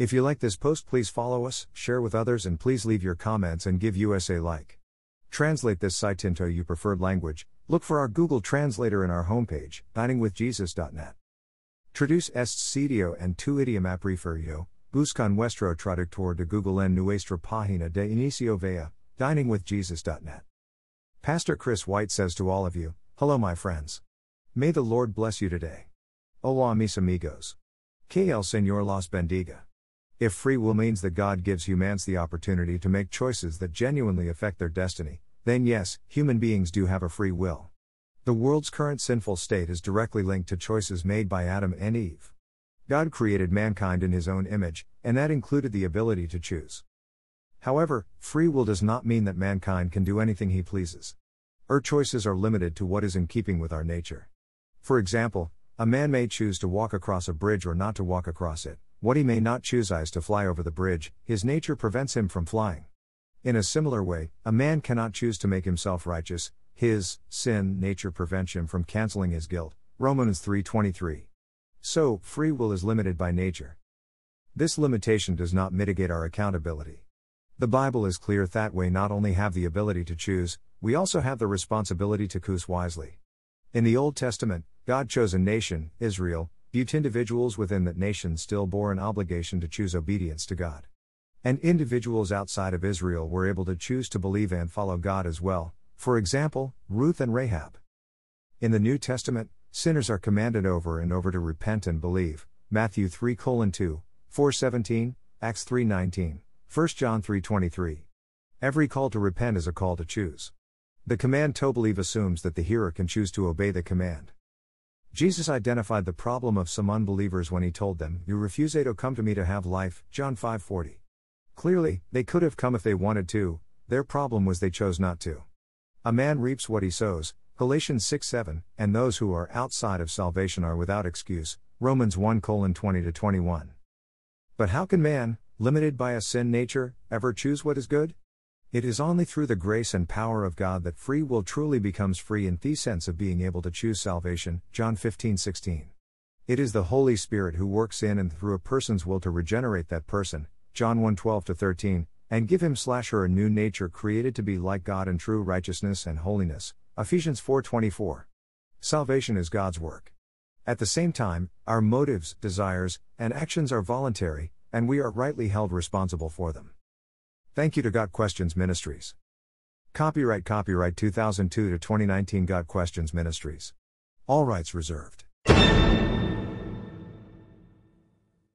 If you like this post, please follow us, share with others, and please leave your comments and give us a like. Translate this site into your preferred language. Look for our Google Translator in our homepage, diningwithjesus.net. Traduce este sitio en tu idioma preferido. Busca nuestro traductor de Google en nuestra página de inicio vea, diningwithjesus.net. Pastor Chris White says to all of you, Hello, my friends. May the Lord bless you today. Hola, mis amigos. Que el Señor los bendiga. If free will means that God gives humans the opportunity to make choices that genuinely affect their destiny, then yes, human beings do have a free will. The world's current sinful state is directly linked to choices made by Adam and Eve. God created mankind in his own image, and that included the ability to choose. However, free will does not mean that mankind can do anything he pleases. Our choices are limited to what is in keeping with our nature. For example, a man may choose to walk across a bridge or not to walk across it. What he may not choose is to fly over the bridge, his nature prevents him from flying. In a similar way, a man cannot choose to make himself righteous, his sin nature prevents him from canceling his guilt. Romans 3:23. So, free will is limited by nature. This limitation does not mitigate our accountability. The Bible is clear that we not only have the ability to choose, we also have the responsibility to choose wisely. In the Old Testament, God chose a nation, Israel, Butte individuals within that nation still bore an obligation to choose obedience to God. And individuals outside of Israel were able to choose to believe and follow God as well, for example, Ruth and Rahab. In the New Testament, sinners are commanded over and over to repent and believe, Matthew 3 2, 417, Acts 3:19, 1 John 3:23. Every call to repent is a call to choose. The command to believe assumes that the hearer can choose to obey the command. Jesus identified the problem of some unbelievers when he told them, You refuse to come to me to have life, John 5:40. Clearly, they could have come if they wanted to, their problem was they chose not to. A man reaps what he sows, Galatians 6 7, and those who are outside of salvation are without excuse, Romans 1 20 21. But how can man, limited by a sin nature, ever choose what is good? It is only through the grace and power of God that free will truly becomes free in the sense of being able to choose salvation. John 15 16. It is the Holy Spirit who works in and through a person's will to regenerate that person. John 1 12 13, and give him slash her a new nature created to be like God in true righteousness and holiness. Ephesians 4 24. Salvation is God's work. At the same time, our motives, desires, and actions are voluntary, and we are rightly held responsible for them. Thank you to Got Questions Ministries. Copyright Copyright 2002 to 2019 Got Questions Ministries. All rights reserved.